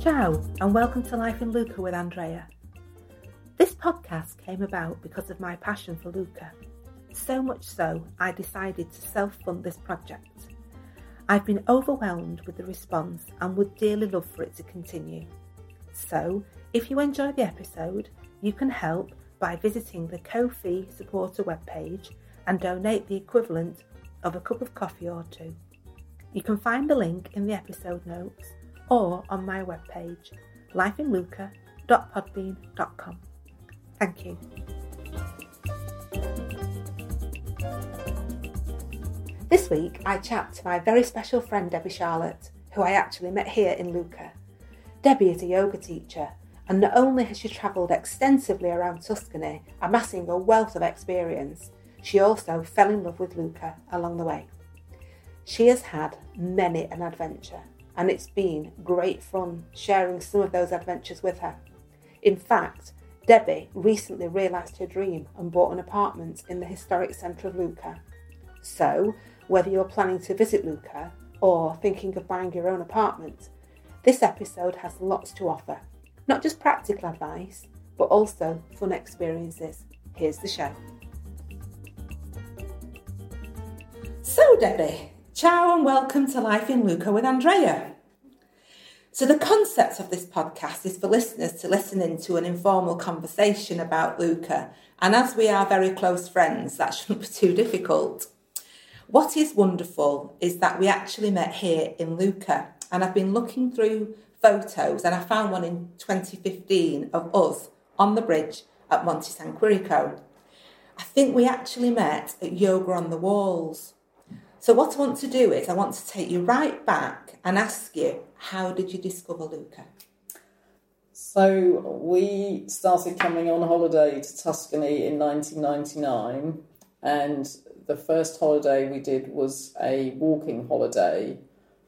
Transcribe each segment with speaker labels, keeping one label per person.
Speaker 1: Ciao, and welcome to Life in Lucca with Andrea. This podcast came about because of my passion for Lucca, So much so, I decided to self fund this project. I've been overwhelmed with the response and would dearly love for it to continue. So, if you enjoy the episode, you can help by visiting the Ko-fi supporter webpage and donate the equivalent of a cup of coffee or two. You can find the link in the episode notes or on my webpage, lifeinluca.podbean.com. Thank you. This week I chat to my very special friend Debbie Charlotte, who I actually met here in Lucca. Debbie is a yoga teacher, and not only has she travelled extensively around Tuscany, amassing a wealth of experience, she also fell in love with Lucca along the way. She has had many an adventure, and it's been great fun sharing some of those adventures with her. In fact, Debbie recently realised her dream and bought an apartment in the historic centre of Lucca. So, whether you're planning to visit Lucca or thinking of buying your own apartment, this episode has lots to offer. Not just practical advice, but also fun experiences. Here's the show. So, Debbie, ciao and welcome to Life in Lucca with Andrea. So, the concept of this podcast is for listeners to listen into an informal conversation about Lucca, and as we are very close friends, that shouldn't be too difficult. What is wonderful is that we actually met here in Lucca, and I've been looking through photos and I found one in 2015 of us on the bridge at Monte San Quirico. I think we actually met at Yoga on the Walls. So, what I want to do is, I want to take you right back and ask you, how did you discover Lucca?
Speaker 2: So, we started coming on holiday to Tuscany in 1999, and the first holiday we did was a walking holiday,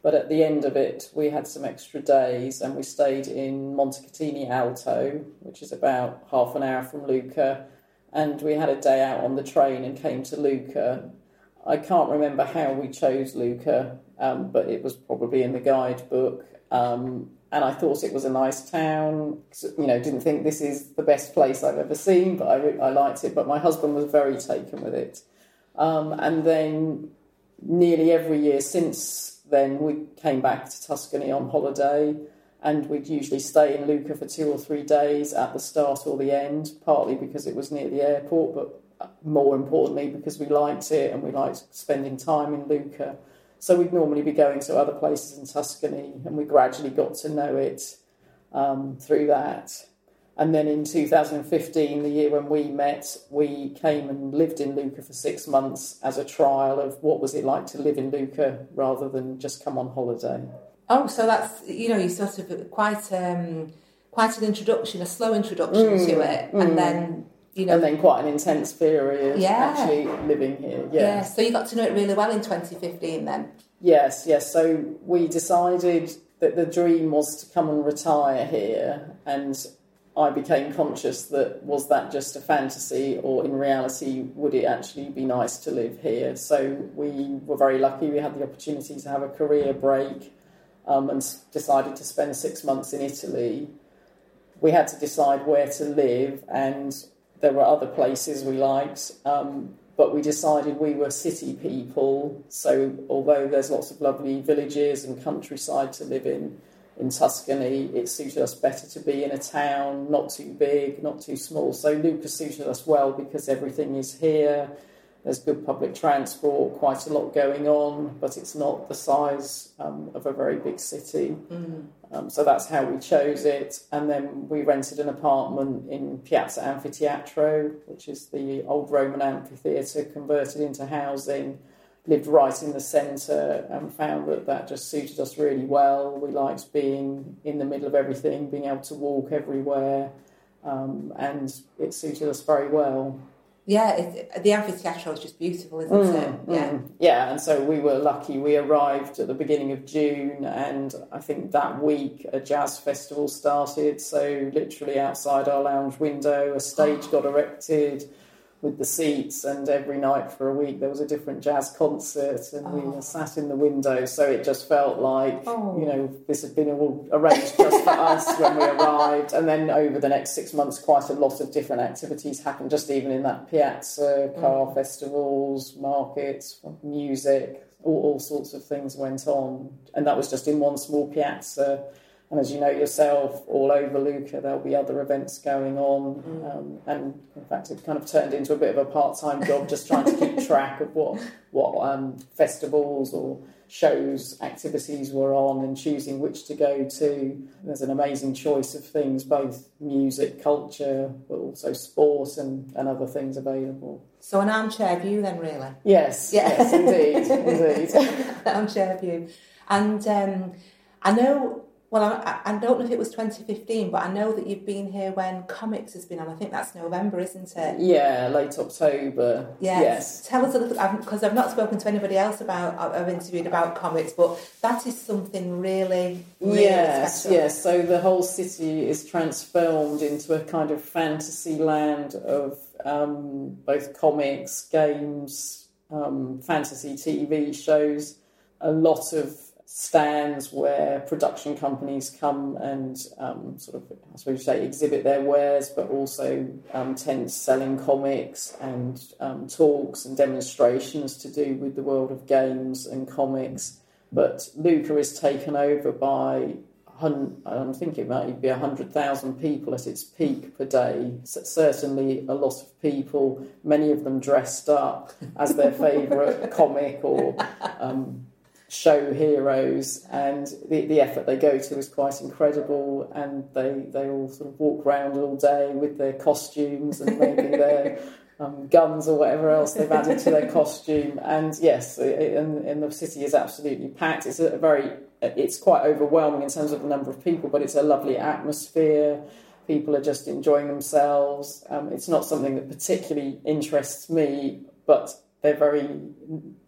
Speaker 2: but at the end of it, we had some extra days and we stayed in Montecatini Alto, which is about half an hour from Lucca, and we had a day out on the train and came to Lucca. I can't remember how we chose Lucca, um, but it was probably in the guidebook. Um, and I thought it was a nice town. You know, didn't think this is the best place I've ever seen, but I, I liked it. But my husband was very taken with it. Um, and then nearly every year since then, we came back to Tuscany on holiday, and we'd usually stay in Lucca for two or three days at the start or the end, partly because it was near the airport, but more importantly because we liked it and we liked spending time in Lucca. So we'd normally be going to other places in Tuscany, and we gradually got to know it um, through that. And then in 2015, the year when we met, we came and lived in Lucca for six months as a trial of what was it like to live in Lucca rather than just come on holiday.
Speaker 1: Oh, so that's you know you sort of quite um, quite an introduction, a slow introduction mm, to it, mm. and then you know,
Speaker 2: and then quite an intense period yeah. actually living here. Yeah. yeah.
Speaker 1: So you got to know it really well in 2015, then.
Speaker 2: Yes, yes. So we decided that the dream was to come and retire here, and I became conscious that was that just a fantasy, or in reality, would it actually be nice to live here? So we were very lucky. We had the opportunity to have a career break um, and decided to spend six months in Italy. We had to decide where to live, and there were other places we liked. Um, but we decided we were city people. So although there's lots of lovely villages and countryside to live in, in Tuscany, it suited us better to be in a town, not too big, not too small. So Lucca suited us well because everything is here. There's good public transport, quite a lot going on, but it's not the size um, of a very big city. Mm. Um, so that's how we chose it. And then we rented an apartment in Piazza Anfiteatro, which is the old Roman amphitheatre converted into housing lived right in the centre and found that that just suited us really well. We liked being in the middle of everything, being able to walk everywhere, um, and it suited us very well.
Speaker 1: Yeah, it, the amphitheatre is just beautiful, isn't mm, it?
Speaker 2: Yeah, mm. yeah. And so we were lucky. We arrived at the beginning of June, and I think that week a jazz festival started. So literally outside our lounge window, a stage got erected with the seats, and every night for a week there was a different jazz concert, and we
Speaker 1: Oh.
Speaker 2: were sat in the window. So it just felt like
Speaker 1: Oh.
Speaker 2: you know this had been all arranged just for us when we arrived. And then over the next six months, quite a lot of different activities happened, just even in that piazza, mm. car festivals, markets, music, all, all sorts of things went on, and that was just in one small piazza. And as you know yourself, all over Lucca, there'll be other events going on. Um, and in fact, it kind of turned into a bit of a part time job just trying to keep track of what, what um, festivals or shows, activities were on and choosing which to go to. There's an amazing choice of things, both music, culture, but also sport and, and other things available.
Speaker 1: So an armchair view then, really.
Speaker 2: Yes,
Speaker 1: Yeah.
Speaker 2: yes, indeed, indeed.
Speaker 1: armchair view. And um, I know, well, I, I don't know if it was 2015, but I know that you've been here when Comics has been on. I think that's November, isn't it?
Speaker 2: Yeah, late October.
Speaker 1: Yes.
Speaker 2: yes.
Speaker 1: Tell us a little, because I've not spoken to anybody else about, I've interviewed about comics, but that is something really, really
Speaker 2: yes,
Speaker 1: special.
Speaker 2: yes. So the whole city is transformed into a kind of fantasy land of um, both comics, games, um, fantasy TV shows, a lot of stands where production companies come and um, sort of, I suppose you say, exhibit their wares, but also um, tents selling comics and um, talks and demonstrations to do with the world of games and comics. But Lucca is taken over by hun- I think it might be 100,000 people at its peak per day. C- certainly a lot of people, many of them dressed up as their favourite comic or um, show heroes. And the, the effort they go to is quite incredible. And they, they all sort of walk around all day with their costumes and maybe their um, guns or whatever else they've added to their costume. And yes, it, and, and the city is absolutely packed. It's a very, it's quite overwhelming in terms of the number of people, but it's a lovely atmosphere. People are just enjoying themselves. Um, it's not something that particularly interests me, but they're very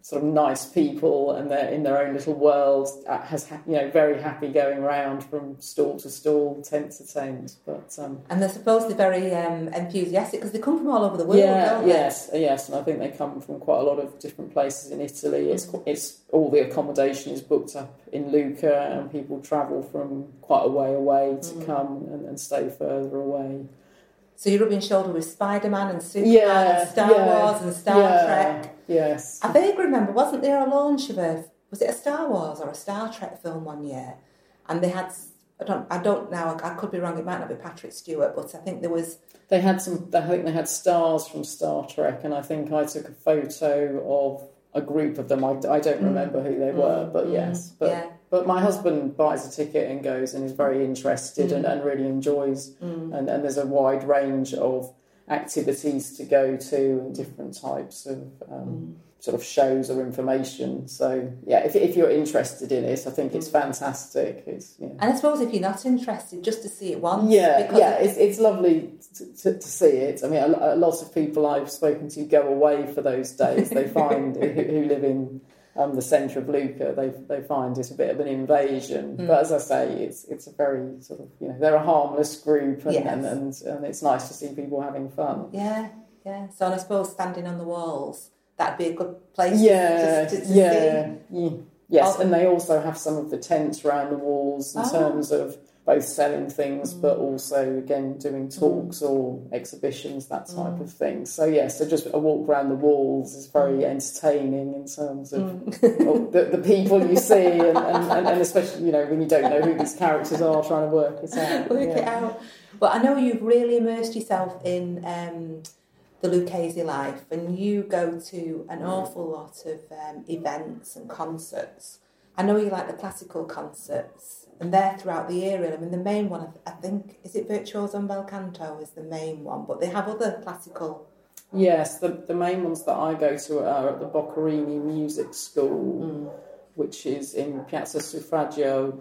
Speaker 2: sort of nice people and they're in their own little world. Uh, has you know very happy going around from stall to stall, tent to tent. But um,
Speaker 1: And they're supposedly very um, enthusiastic because they come from all over the world,
Speaker 2: yeah,
Speaker 1: don't they?
Speaker 2: yes, yes, and I think they come from quite a lot of different places in Italy. It's it's all the accommodation is booked up in Lucca, and people travel from quite a way away to
Speaker 1: Mm.
Speaker 2: come and, and stay further away.
Speaker 1: So you're rubbing shoulder with Spider Man and Superman
Speaker 2: Yeah,
Speaker 1: and Star
Speaker 2: yeah,
Speaker 1: Wars and Star
Speaker 2: yeah,
Speaker 1: Trek.
Speaker 2: Yes.
Speaker 1: I vaguely remember, wasn't there a launch of a was it a Star Wars or a Star Trek film one year? And they had I don't I don't now I could be wrong. It might not be Patrick Stewart, but I think there was
Speaker 2: They had some. I think they had stars from Star Trek, and I think I took a photo of a group of them. I, I don't remember who they were, but
Speaker 1: mm,
Speaker 2: yes. But
Speaker 1: yeah.
Speaker 2: But my husband buys a ticket and goes and is very interested and, and really enjoys.
Speaker 1: Mm.
Speaker 2: And, and there's a wide range of activities to go to and different types of um, sort of shows or information. So yeah, if, if you're interested in it, I think it's fantastic. It's yeah.
Speaker 1: And I suppose if you're not interested, just to see it once.
Speaker 2: Yeah, yeah, it's, it's lovely to, to, to see it. I mean, a, a lot of people I've spoken to go away for those days. They find who, who live in um, the centre of Lucca, they they find it a bit of an invasion.
Speaker 1: Mm.
Speaker 2: But as I say, it's it's a very sort of you know they're a harmless group, and
Speaker 1: Yes.
Speaker 2: and, and, and it's nice to see people having fun.
Speaker 1: Yeah, yeah. So and I suppose standing on the walls, that'd be a good place
Speaker 2: Yeah,
Speaker 1: to, to, to
Speaker 2: yeah, Ye- yes,
Speaker 1: Oh.
Speaker 2: and they also have some of the tents around the walls in
Speaker 1: Oh.
Speaker 2: terms of both selling things, but also again doing
Speaker 1: Mm.
Speaker 2: talks or exhibitions, that type of thing. So yes, so just a walk around the walls is very
Speaker 1: Mm.
Speaker 2: entertaining in terms of of the, the people you see, and, and, and, and especially you know when you don't know who these characters are, trying to work it out.
Speaker 1: work
Speaker 2: yeah.
Speaker 1: it out. But I know you've really immersed yourself in um, the Lucchese life, and you go to an awful lot of um, events and concerts. I know you like the classical concerts, and they're throughout the year. Really. I mean, the main one, I think, is it Virtuoso and Bel Canto is the main one, but they have other classical.
Speaker 2: Yes, the, the main ones that I go to are at the Boccherini Music School, mm. which is in Piazza Suffragio.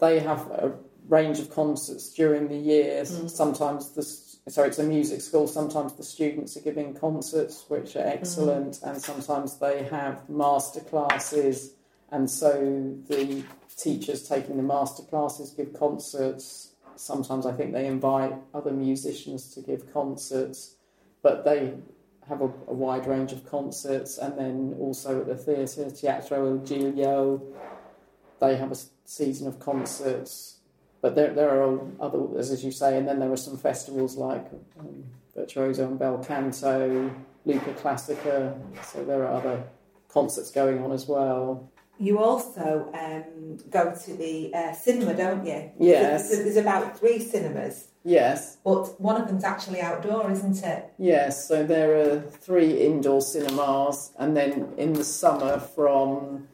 Speaker 2: They have a range of concerts during the year. Mm. Sometimes the s- sorry, it's a music school. Sometimes the students are giving concerts, which are excellent, mm. and sometimes they have master classes. And so the teachers taking the master classes give concerts. Sometimes I think they invite other musicians to give concerts. but they have a, a, wide range of concerts, and then also at the theatre, Teatro Il Giglio, they have a season of concerts. But there, there are other, as you say, and then there are some festivals like um, Virtuoso and Bel Canto, Lucca Classica, so there are other concerts going on as well.
Speaker 1: You also um, go to the uh, cinema, don't you?
Speaker 2: Yes.
Speaker 1: There's, there's, about three cinemas.
Speaker 2: Yes.
Speaker 1: But one of them's actually outdoor, isn't it?
Speaker 2: Yes, so there are three indoor cinemas, and then in the summer from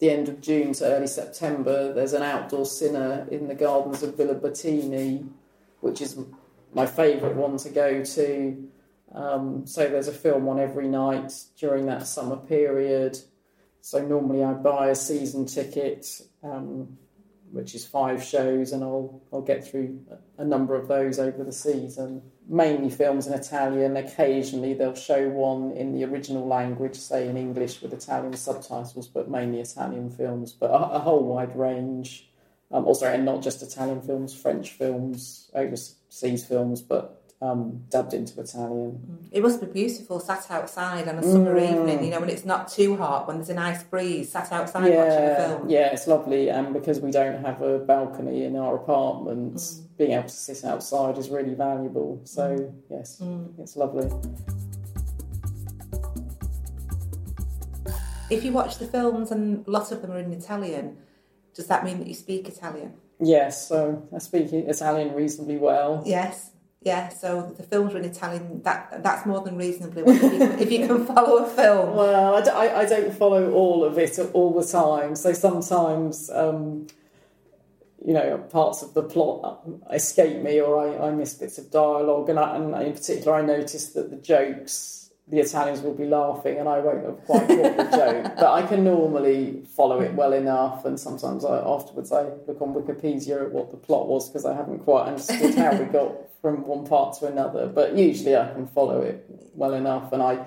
Speaker 2: the end of June to early September, there's an outdoor cinema in the gardens of Villa Bottini, which is my favourite one to go to. Um, so there's a film on every night during that summer period. So normally I buy a season ticket, um, which is five shows, and I'll I'll get through a number of those over the season. Mainly films in Italian. Occasionally they'll show one in the original language, say in English with Italian subtitles, but mainly Italian films. But a, a whole wide range. Um, also, and not just Italian films, French films, overseas films, but um, dubbed into Italian.
Speaker 1: Mm. It must be beautiful, sat outside on a summer mm. evening, you know, when it's not too hot, when there's a nice breeze, sat outside
Speaker 2: yeah,
Speaker 1: watching a film.
Speaker 2: Yeah, it's lovely, and because we don't have a balcony in our apartment, mm. being able to sit outside is really valuable. So, mm. yes, mm. it's lovely.
Speaker 1: If you watch the films and a lot of them are in Italian, does that mean that you speak Italian?
Speaker 2: Yes, so I speak Italian reasonably well.
Speaker 1: Yes. Yeah, so the films in Italian. That that's more than reasonably well, if, you, if you can follow a film.
Speaker 2: Well, I, don't follow all of it all the time. So sometimes, um, you know, parts of the plot escape me, or I, I miss bits of dialogue, and, I, and in particular, I noticed that the jokes the Italians will be laughing and I won't have quite caught the joke. But I can normally follow it well enough, and sometimes I, afterwards I look on Wikipedia at what the plot was because I haven't quite understood how we got from one part to another. But usually I can follow it well enough, and I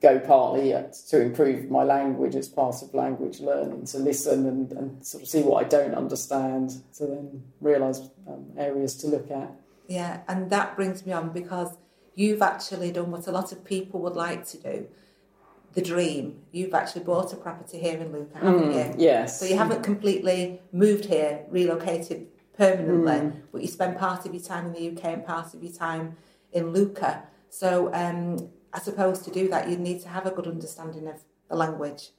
Speaker 2: go partly to improve my language as part of language learning to listen and, and sort of see what I don't understand to then realise um, areas to look at.
Speaker 1: Yeah, and that brings me on because you've actually done what a lot of people would like to do the dream. You've actually bought a property here in Lucca, haven't mm,
Speaker 2: you? Yes.
Speaker 1: So you haven't completely moved here, relocated permanently, mm. but you spend part of your time in the UK and part of your time in Lucca. So um, I suppose to do that, you need to have a good understanding of the language.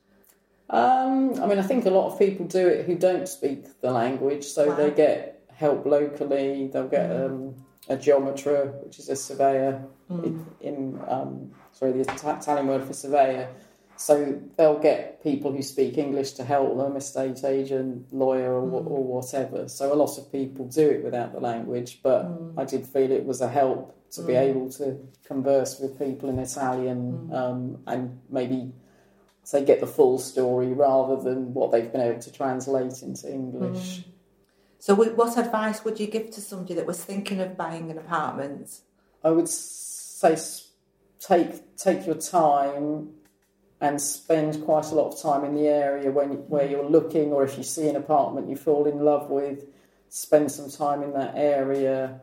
Speaker 2: Um, I mean, I think a lot of people do it who don't speak the language, so wow. they get help locally. They'll get mm. um, a geometer, which is a surveyor mm. in, in um, sorry, the Italian word for surveyor. So they'll get people who speak English to help them, estate agent, lawyer, or, mm. or whatever. So a lot of people do it without the language, but mm. I did feel it was a help to be mm. able to converse with people in Italian mm. um, and maybe say get the full story rather than what they've been able to translate into English.
Speaker 1: So, what advice would you give to somebody that was thinking of buying an apartment?
Speaker 2: I would say take take your time and spend quite a lot of time in the area when where you're looking, or if you see an apartment you fall in love with, spend some time in that area.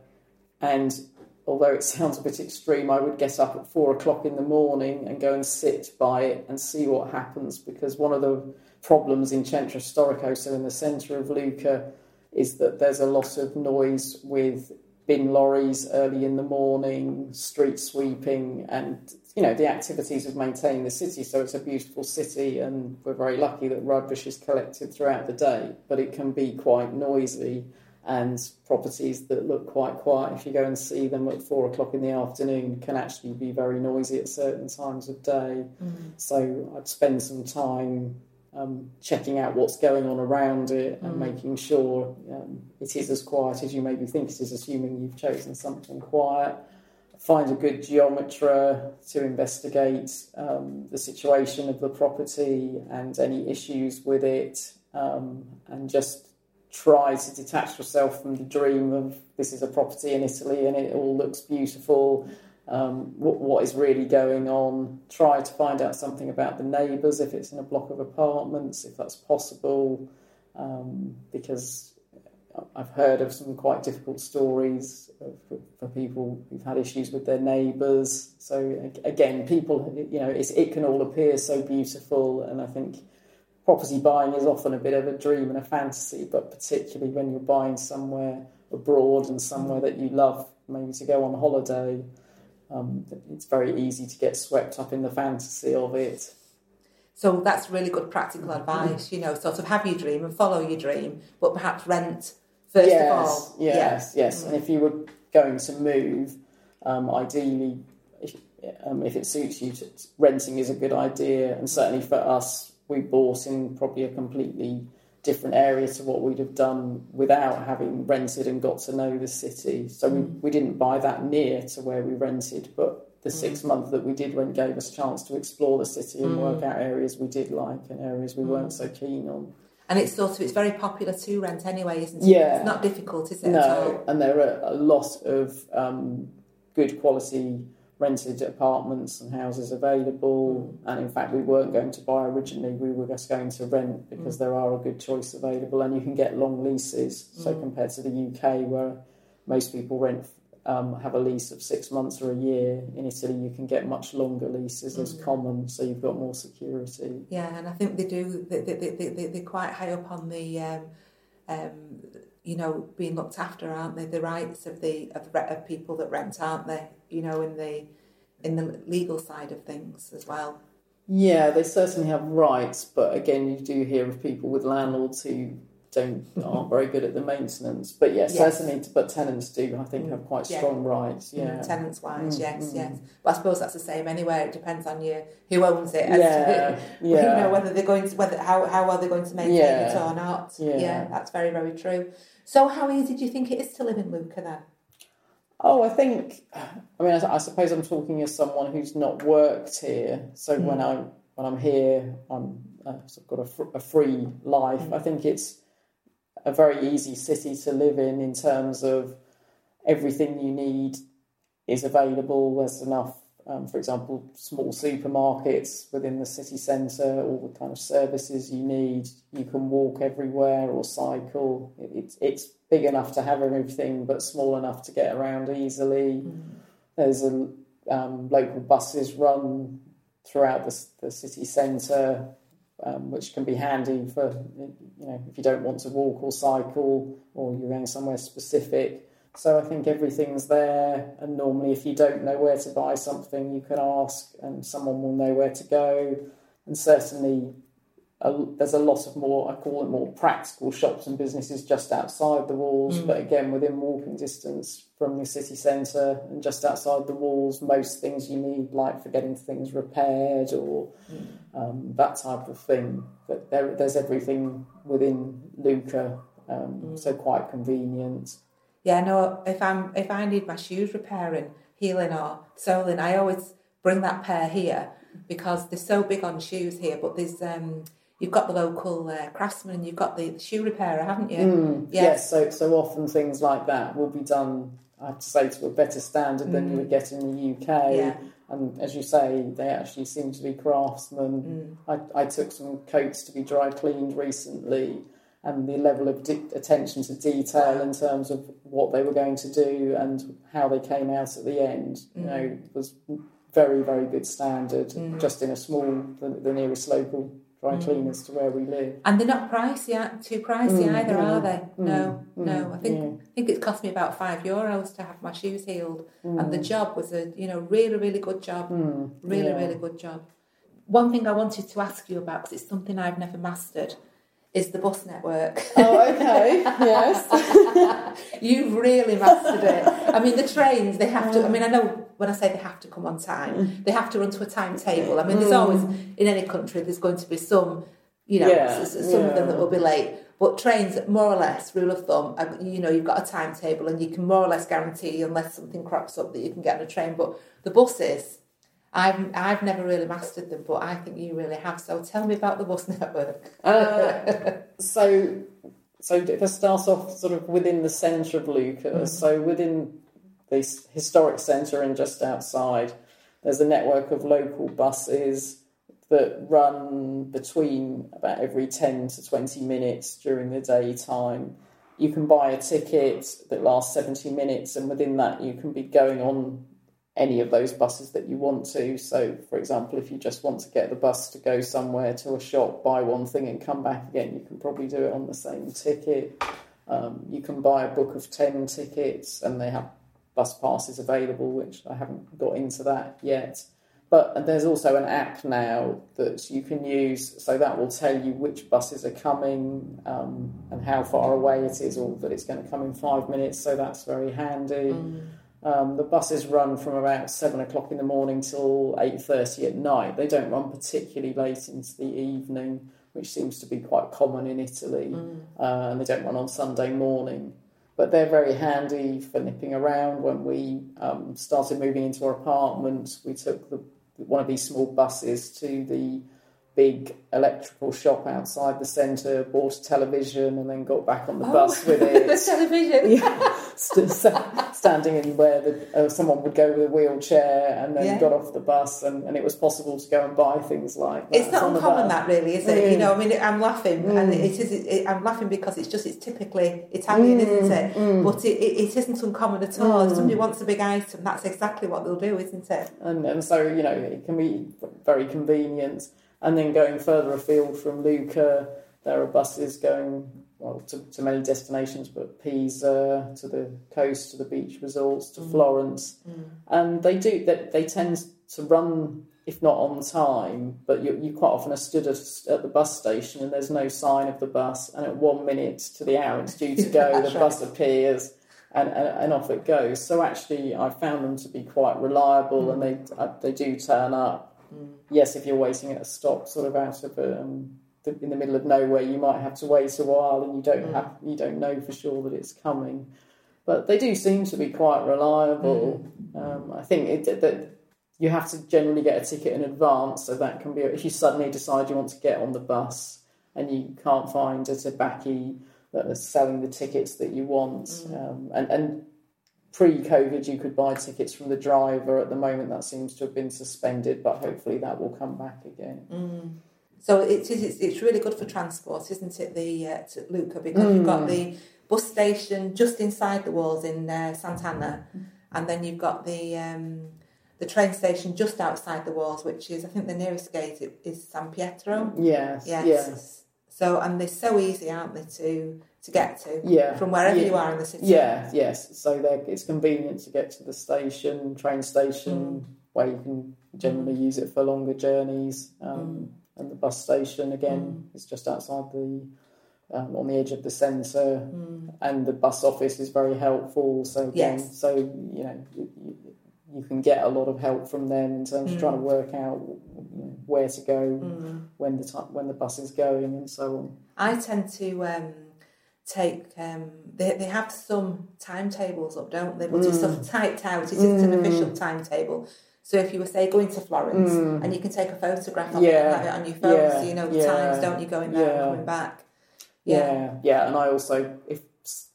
Speaker 2: And although it sounds a bit extreme, I would get up at four o'clock in the morning and go and sit by it and see what happens. Because one of the problems in Centro Storico, so in the centre of Lucca, is that there's a lot of noise with bin lorries early in the morning, street sweeping, and you know the activities of maintaining the city. So it's a beautiful city, and we're very lucky that rubbish is collected throughout the day. But it can be quite noisy, and properties that look quite quiet, if you go and see them at four o'clock in the afternoon, can actually be very noisy at certain times of day. Mm. So I'd spend some time um, checking out what's going on around it and mm. making sure um, it is as quiet as you maybe think it is, assuming you've chosen something quiet. Find a good geometer to investigate um, the situation of the property and any issues with it, um, and just try to detach yourself from the dream of this is a property in Italy and it all looks beautiful um, what, what is really going on, try to find out something about the neighbours if it's in a block of apartments, if that's possible, um, because I've heard of some quite difficult stories for, for people who've had issues with their neighbours. So again, people, you know, it can all appear so beautiful, and I think property buying is often a bit of a dream and a fantasy, but particularly when you're buying somewhere abroad and somewhere that you love, maybe to go on holiday, um, it's very easy to get swept up in the fantasy of it.
Speaker 1: So that's really good practical advice, you know, sort of have your dream and follow your dream, but perhaps rent first
Speaker 2: yes,
Speaker 1: of all.
Speaker 2: Yes, yeah. yes. Mm. And if you were going to move, um, ideally, if, um, if it suits you, to, renting is a good idea. And certainly for us, we bought in probably a completely different area to what we'd have done without having rented and got to know the city. So mm. we, we didn't buy that near to where we rented, but the mm. six months that we did rent gave us a chance to explore the city and mm. work out areas we did like and areas we mm. weren't so keen on.
Speaker 1: And it's sort of it's very popular to rent anyway, isn't it?
Speaker 2: Yeah,
Speaker 1: it's not difficult, is it?
Speaker 2: No, and there are a lot of um, good quality rented apartments and houses available. Mm. And in fact, we weren't going to buy originally; we were just going to rent because mm. there are a good choice available, and you can get long leases. So mm. compared to the UK, where most people rent um, have a lease of six months or a year. In Italy, you can get much longer leases as mm. common, so you've got more security.
Speaker 1: Yeah, and I think they do. They, they, they, they, they're quite high up on the, um, um, you know, being looked after, aren't they? The rights of the of, of people that rent, aren't they? You know, in the in the legal side of things as well.
Speaker 2: Yeah, they certainly have rights, but again, you do hear of people with landlords who don't aren't very good at the maintenance. But yes, yes. certainly, but tenants do. I think have quite strong rights. Yeah,
Speaker 1: mm, tenants wise, mm, yes, mm. yes. But I suppose that's the same anywhere. It depends on you who owns it.
Speaker 2: As yeah, to,
Speaker 1: yeah. You know whether they're going to whether how how are they going to maintain yeah. it or not. Yeah. yeah, that's very very true. So, how easy do you think it is to live in Lucca then?
Speaker 2: Oh, I think. I mean, I, I suppose I'm talking as someone who's not worked here. So mm. when I'm when I'm here, I'm I've got a, fr- a free life. Mm. I think it's a very easy city to live in in terms of everything you need is available. There's enough, um, for example, small supermarkets within the city centre, all the kind of services you need. You can walk everywhere or cycle. It, it's, it's big enough to have everything, but small enough to get around easily. Mm. There's a um, local buses run throughout the, the city centre um, which can be handy for you know if you don't want to walk or cycle or you're going somewhere specific. So I think everything's there, and normally if you don't know where to buy something, you can ask, and someone will know where to go. And certainly a, there's a lot of more, I call it more practical shops and businesses just outside the walls, mm. but again within walking distance from the city centre and just outside the walls, most things you need, like for getting things repaired or mm. um, that type of thing. But there, there's everything within Lucca, um, mm. so quite convenient.
Speaker 1: Yeah, no. If I'm if I need my shoes repairing, heeling or soling, I always bring that pair here because they're so big on shoes here. But there's um, you've got the local uh, craftsman, you've got the, shoe repairer, haven't you?
Speaker 2: Mm, yes. yes. So so often things like that will be done. I have to say to a better standard mm. than you would mm. get in the UK. Yeah. And as you say, they actually seem to be craftsmen. Mm. I, I took some coats to be dry cleaned recently, and the level of attention to detail in terms of what they were going to do and how they came out at the end, you mm. know, was very, very good standard. Mm. Just in a small, the, the nearest local dry mm. cleaners to where we live.
Speaker 1: And they're not pricey, too pricey mm, either, mm, are they? Mm, no, mm, no. I think yeah. I think it cost me about five euros to have my shoes heeled, and the mm. job was a you know really really good job, really yeah. really good job. One thing I wanted to ask you about because it's something I've never mastered is the bus network.
Speaker 2: Oh, okay. yes.
Speaker 1: You've really mastered it. I mean, the trains, they have to, I mean, I know when I say they have to come on time, mm. they have to run to a timetable. I mean, there's always, mm. in any country, there's going to be some, you know, yeah. some yeah. of them that will be late. But trains, more or less, rule of thumb, you know, you've got a timetable and you can more or less guarantee, unless something crops up, that you can get on a train. But the buses, I've I've never really mastered them, but I think you really have. So tell me about the bus network.
Speaker 2: uh, so, so if I start off sort of within the centre of Lucca, mm-hmm. so within the historic centre and just outside, there's a network of local buses that run between about every ten to twenty minutes during the daytime. you can buy a ticket that lasts 70 minutes, and within that, you can be going on any of those buses that you want to. So, for example, if you just want to get the bus to go somewhere to a shop, buy one thing, and come back again, you can probably do it on the same ticket. Um, you can buy a book of 10 tickets, and they have bus passes available, which I haven't got into that yet. But there's also an app now that you can use, so that will tell you which buses are coming um, and how far away it is, or that it's going to come in five minutes. So that's very handy. Mm. Um, the buses run from about seven o'clock in the morning till eight thirty at night. They don't run particularly late into the evening, which seems to be quite common in Italy, mm. uh, and they don't run on Sunday morning. But they're very handy for nipping around. When we um, started moving into our apartment, we took the, one of these small buses to the big electrical shop outside the centre, bought a television, and then got back on the oh, bus with it.
Speaker 1: the television.
Speaker 2: yeah, st- standing in where the, uh, someone would go with a wheelchair, and then yeah. got off the bus, and, and, it was possible to go and buy things like that.
Speaker 1: It's not uncommon, that really, is it? Mm. You know, I mean, I'm laughing, mm. and it is. It, I'm laughing because it's just it's typically Italian, mm. isn't it? Mm. But it, it, isn't uncommon at all. If mm. somebody wants a big item, that's exactly what they'll do, isn't it?
Speaker 2: And, and so you know, it can be very convenient. And then going further afield from Lucca, there are buses going well to, to many destinations, but Pisa, to the coast, to the beach resorts, to mm. Florence, mm. and they do that. They, they tend to run, if not on time, but you, you quite often are stood at, at, the bus station and there's no sign of the bus, and at one minute to the hour it's due to go, the right. bus appears. And, and, and, off it goes. So actually, I found them to be quite reliable, mm. and they uh, they do turn up. Yes, if you're waiting at a stop, sort of out of um, the, in the middle of nowhere, you might have to wait a while, and you don't mm. have you don't know for sure that it's coming. But they do seem to be quite reliable. Mm. Um, I think it, that you have to generally get a ticket in advance, so that can be if you suddenly decide you want to get on the bus and you can't find a tabacchi that is selling the tickets that you want, mm. um, and and pre-COVID, you could buy tickets from the driver. At the moment, that seems to have been suspended, but hopefully that will come back again.
Speaker 1: Mm. So it is, it's, it's really good for transport, isn't it, the uh, to Lucca, because mm. you've got the bus station just inside the walls in uh, Sant'Anna, and then you've got the um, the train station just outside the walls, which is, I think, the nearest gate is San Pietro.
Speaker 2: Yes, yes. yes.
Speaker 1: So, and they're so easy, aren't they, to to get to yeah, from wherever
Speaker 2: yeah.
Speaker 1: you are in the city.
Speaker 2: Yeah, yes. So it's convenient to get to the station, train station, mm. where you can generally mm. use it for longer journeys. Um, mm. And the bus station again mm. is just outside the um, on the edge of the centre, mm. and the bus office is very helpful. So again, yes. so you know. You, you, can get a lot of help from them in terms of trying to mm. work out where to go, when the time, when the bus is going, and so on.
Speaker 1: I tend to um, take um, they, they have some timetables up don't they but mm. it's sort of typed out it isn't mm. an official timetable so if you were say going to Florence mm. and you can take a photograph of yeah. it and have it on your phone yeah. so you know the yeah. times don't you going there and coming back
Speaker 2: yeah. yeah yeah and I also if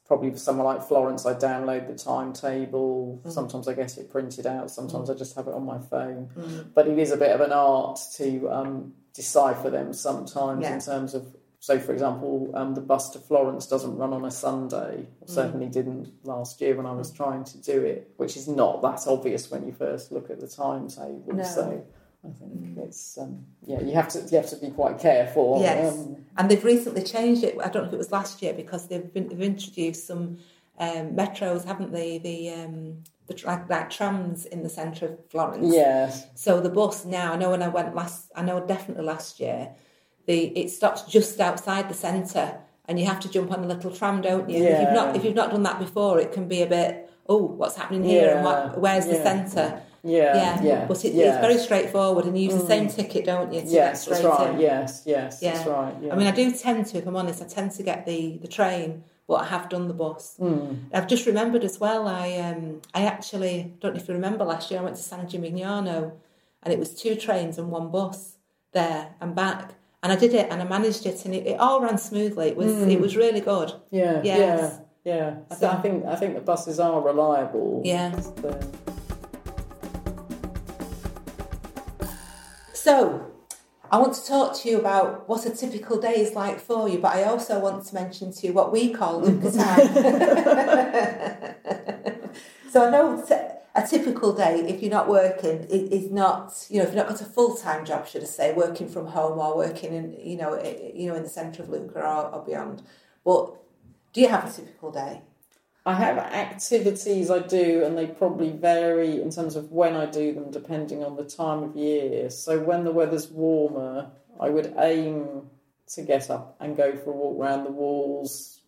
Speaker 2: probably for somewhere like Florence I download the timetable mm. sometimes I get it printed out sometimes mm. I just have it on my phone mm. but it is a bit of an art to um, decipher them sometimes in terms of so, for example, um, the bus to Florence doesn't run on a Sunday, or mm. certainly didn't last year when I was trying to do it, which is not that obvious when you first look at the timetable. No. So, I think mm. it's um, yeah, you have to you have to be quite careful.
Speaker 1: Yes, um, and they've recently changed it. I don't know if it was last year because they've, been, they've introduced some um, metros, haven't they? The um, the tra- like trams in the centre of Florence.
Speaker 2: Yes.
Speaker 1: So the bus now, I know when I went last, I know definitely last year the it stops just outside the centre and you have to jump on a little tram, don't you? Yeah. If you've not if you've not done that before, it can be a bit oh, what's happening here yeah. and what, where's yeah. the centre?
Speaker 2: Yeah, yeah,
Speaker 1: yeah. But it, it's very straightforward, and you use mm. the same mm. ticket, don't you?
Speaker 2: Yes, that's right. In. Yes, yes, yeah. that's right. Yeah. I
Speaker 1: mean, I do tend to, if I'm honest, I tend to get the the train, but I have done the bus. Mm. I've just remembered as well. I um, I actually don't know if you remember last year. I went to San Gimignano, and it was two trains and one bus there and back and I did it and I managed it and it, it all ran smoothly. It was mm. it was really good.
Speaker 2: Yeah, yes. yeah, yeah. So, I, think I think the buses are reliable.
Speaker 1: Yeah. So I want to talk to you about what a typical day is like for you, but I also want to mention to you what we call Lucca time. so I know a typical day, if you're not working, is not you know if you've not got a full time job, should I say, working from home or working in you know you know in the centre of Lucca or, or beyond. But do you have a typical day?
Speaker 2: I have activities I do, and they probably vary in terms of when I do them depending on the time of year. So, when the weather's warmer, I would aim to get up and go for a walk around the walls,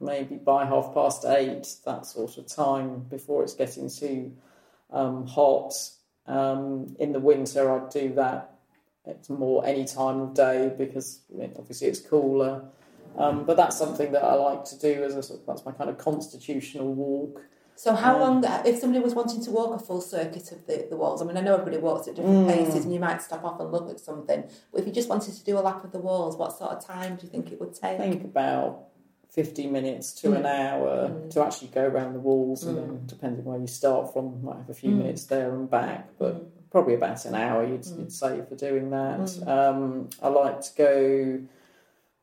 Speaker 2: maybe by half past eight, that sort of time before it's getting too um, hot. Um, in the winter, I'd do that. It's more any time of day because obviously it's cooler. Um, but that's something that I like to do as a that's my kind of constitutional walk.
Speaker 1: So how um, long, if somebody was wanting to walk a full circuit of the, the walls, I mean, I know everybody walks at different mm. paces and you might stop off and look at something, but if you just wanted to do a lap of the walls, what sort of time do you think it would take?
Speaker 2: I think about 50 minutes to mm. an hour mm. to actually go around the walls and then mm. depending where you start from, might have a few mm. minutes there and back, but mm. probably about an hour you'd, you'd say for doing that. Um, I like to go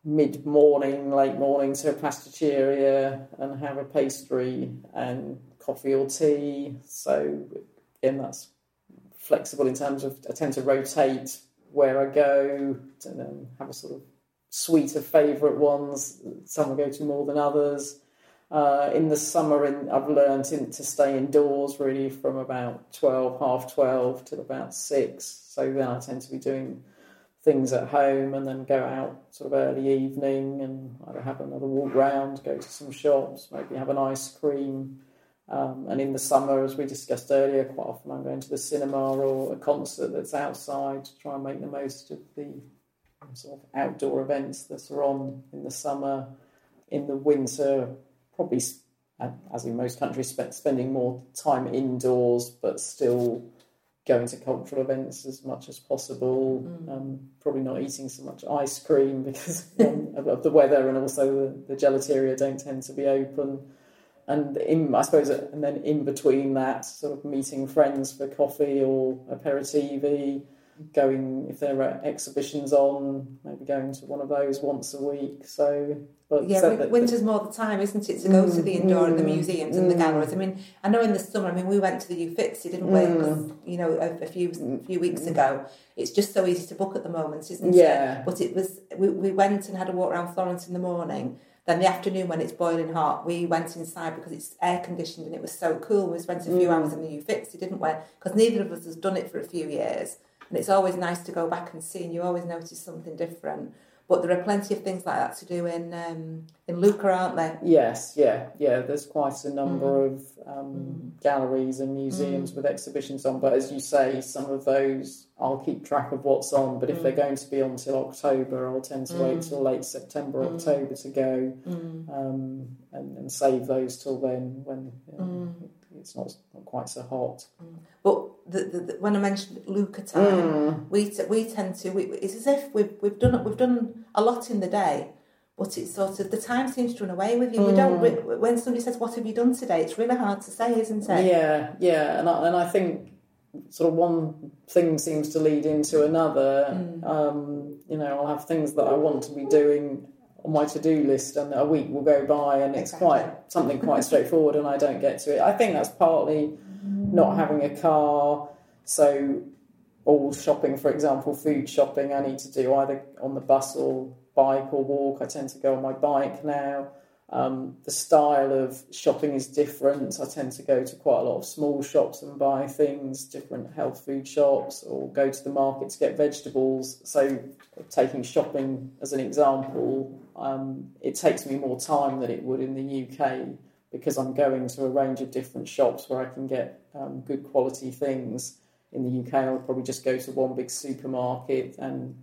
Speaker 2: mid morning, late morning to a pasticceria and have a pastry and coffee or tea. So again, that's flexible in terms of I tend to rotate where I go and then have a sort of suite of favourite ones. Some will go to more than others. Uh, in the summer, in, I've learned in, to stay indoors really from about 12, half 12 till about 6. So then I tend to be doing things at home and then go out sort of early evening and either have another walk round, go to some shops, maybe have an ice cream. Um, and in the summer, as we discussed earlier, quite often I'm going to the cinema or a concert that's outside to try and make the most of the sort of outdoor events that are on in the summer. In the winter, probably, as in most countries, spending more time indoors, but still going to cultural events as much as possible. Mm. Um, probably not eating so much ice cream because um, of the weather, and also the, the gelateria don't tend to be open. And in, I suppose, and then in between that, sort of meeting friends for coffee or aperitivi, going if there are exhibitions on, maybe going to one of those once a week. So,
Speaker 1: but yeah, so winter's more the time, isn't it, to go mm, to the indoor mm, and the museums mm, and the mm. galleries. I mean, I know in the summer. I mean, we went to the Uffizi, didn't we? Mm. You know, a, a, few a few weeks ago. It's just so easy to book at the moment, isn't
Speaker 2: yeah.
Speaker 1: it? But it was. We, we went and had a walk around Florence in the morning. Then the afternoon when it's boiling hot, we went inside because it's air conditioned and it was so cool. We spent a few mm. hours in the Uffizi, didn't we? Because neither of us has done it for a few years. And it's always nice to go back and see, and you always notice something different. But there are plenty of things like that to do in um, in Lucca, aren't there?
Speaker 2: Yes, yeah, yeah. There's quite a number mm. of um, mm. galleries and museums mm. with exhibitions on. But as you say, some of those I'll keep track of what's on. But if they're mm. going to be on till October, I'll tend to wait mm. till late September, mm. October to go, um, and, and, save those till then when it's not, not quite so hot.
Speaker 1: But the, the, the, when I mentioned Lucca time, mm. we t- we tend to we, it's as if we've we've done we've done a lot in the day, but it's sort of the time seems to run away with you. Mm. We don't mm. when somebody says what have you done today, it's really hard to say, isn't it?
Speaker 2: Yeah, yeah, and I, and I think sort of one thing seems to lead into another. Mm. Um, you know, I'll have things that I want to be doing on my to-do list and a week will go by and it's exactly. quite something quite straightforward and I don't get to it. I think that's partly not having a car. So all shopping, for example, food shopping, I need to do either on the bus or bike or walk. I tend to go on my bike now. Um, the style of shopping is different. I tend to go to quite a lot of small shops and buy things, different health food shops, or go to the market to get vegetables. So, taking shopping as an example, um, it takes me more time than it would in the UK because I'm going to a range of different shops where I can get um, good quality things. In the UK, I would probably just go to one big supermarket and,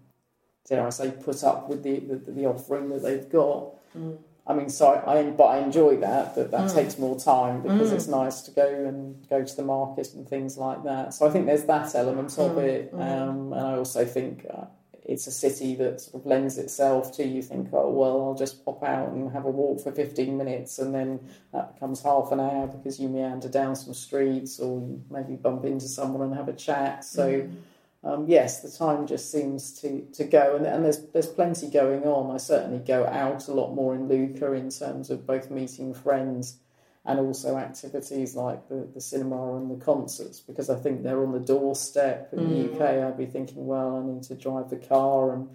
Speaker 2: dare I say, put up with the, the, the offering that they've got. Mm. I mean, so I, but I enjoy that. That that mm. takes more time because mm. it's nice to go and go to the market and things like that. So I think there's that element of mm. it, mm. um, and I also think uh, it's a city that sort of lends itself to you think, oh well, I'll just pop out and have a walk for 15 minutes, and then that becomes half an hour because you meander down some streets or maybe bump into someone and have a chat. So. Mm. um, yes, the time just seems to, to go, and, and there's there's plenty going on. I certainly go out a lot more in Lucca in terms of both meeting friends and also activities like the, the cinema and the concerts because I think they're on the doorstep. In mm. the UK, I'd be thinking, well, I need to drive the car and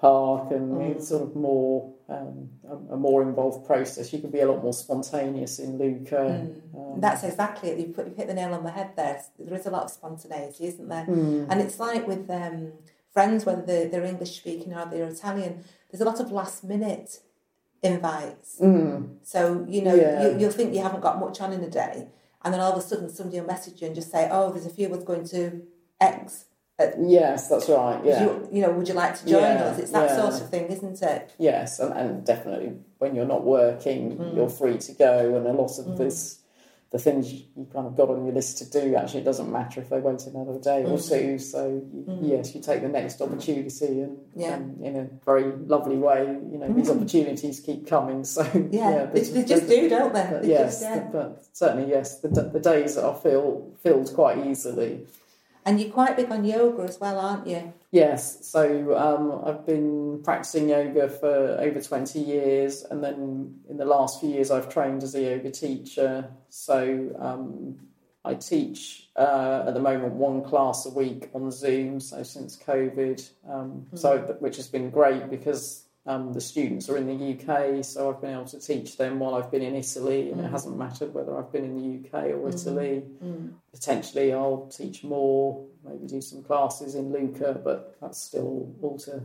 Speaker 2: park, and mm. it's sort of more um, a, a, more involved process. You can be a lot more spontaneous in Lucca.
Speaker 1: Mm. Um, That's exactly it. You've, put, you've hit the nail on the head there. There is a lot of spontaneity, isn't there? Mm. And it's like with um, friends, whether they're, they're English speaking or they're Italian, there's a lot of last minute invites. Mm. So, you know, yeah. you, you'll think you haven't got much on in a day, and then all of a sudden somebody will message you and just say, oh, there's a few of us going to X
Speaker 2: uh, yes, that's right. Yeah.
Speaker 1: You, you, know, would you like to join yeah, us? It's that yeah. sort of thing, isn't it?
Speaker 2: Yes, and, and definitely when you're not working, mm. you're free to go, and a lot of mm. this, the things you kind of got on your list to do, actually, it doesn't matter if they wait another day mm. or two. So mm. yes, you take the next opportunity, and, yeah. and, in a very lovely way, you know, these mm. opportunities keep coming. So
Speaker 1: yeah, they, they, just do, don't they? they
Speaker 2: yes,
Speaker 1: just,
Speaker 2: but certainly yes, the, the days are filled filled quite easily.
Speaker 1: And you're quite big on yoga as well, aren't you?
Speaker 2: Yes. So um, I've been practicing yoga for over 20 years, and then in the last few years, I've trained as a yoga teacher. So um, I teach uh, at the moment one class a week on Zoom. So since COVID, um, mm. so which has been great because um, the students are in the UK, so I've been able to teach them while I've been in Italy, and mm. it hasn't mattered whether I've been in the UK or mm. Italy. Mm. Potentially, I'll teach more, maybe do some classes in Lucca, but that's still all to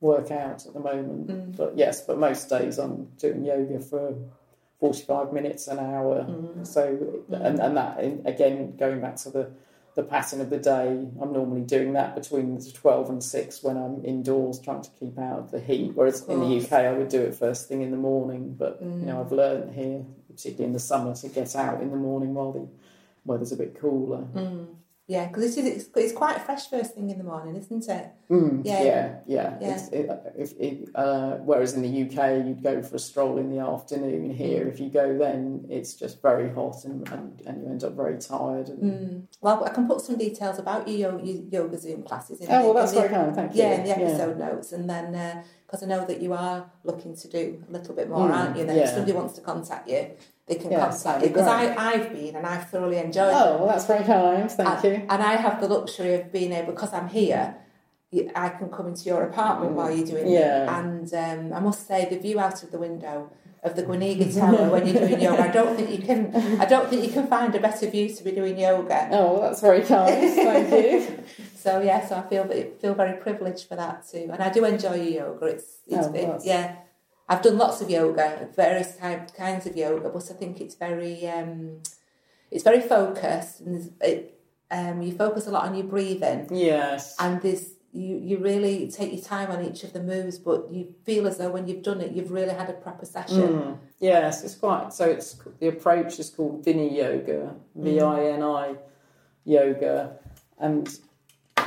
Speaker 2: work out at the moment. Mm. But yes, but most days I'm doing yoga for 45 minutes, an hour. Mm. So, and, and that, again, going back to the the pattern of the day. I'm normally doing that between 12 and 6 when I'm indoors trying to keep out of the heat. Whereas in the UK, I would do it first thing in the morning. But, mm. you know, mm. I've learned here, particularly in the summer, to get out in the morning while the weather's a bit cooler.
Speaker 1: Mm. Yeah, because it's, it's, it's quite fresh first thing in the morning, isn't it?
Speaker 2: Mm, yeah, yeah, yeah. yeah. It, if it, uh, whereas in the UK, you'd go for a stroll in the afternoon. Here, if you go then, it's just very hot and, and, and you end up very tired. And...
Speaker 1: Mm. Well, I can put some details about your, your yoga Zoom classes.
Speaker 2: In oh, the, well, that's very kind. Thank
Speaker 1: you. Yeah, in the episode yeah. notes, and then because uh, I know that you are looking to do a little bit more, mm, aren't you? Then yeah. if somebody wants to contact you they can yes, contact you because I, I've been and I've thoroughly enjoyed
Speaker 2: oh, it. well, that's very kind. Thank
Speaker 1: and,
Speaker 2: you.
Speaker 1: And I have the luxury of being able, because I'm here, I can come into your apartment mm. while you're doing yeah. it. And um, I must say, the view out of the window of the Guinigi Tower when you're doing yoga, I don't think you can. I don't think you can find a better view to be doing yoga.
Speaker 2: Oh, well, that's very kind. Thank you.
Speaker 1: so yeah, so I feel feel very privileged for that too, and I do enjoy yoga. It's, it's oh, it, yeah I've done lots of yoga, various type, kinds of yoga, but I think it's very um, it's very focused and it, um, you focus a lot on your breathing.
Speaker 2: Yes.
Speaker 1: And there's you you really take your time on each of the moves, but you feel as though when you've done it, you've really had a proper session. Mm.
Speaker 2: Yes, it's quite. So it's the approach is called Vini Yoga, mm. V I N I yoga, and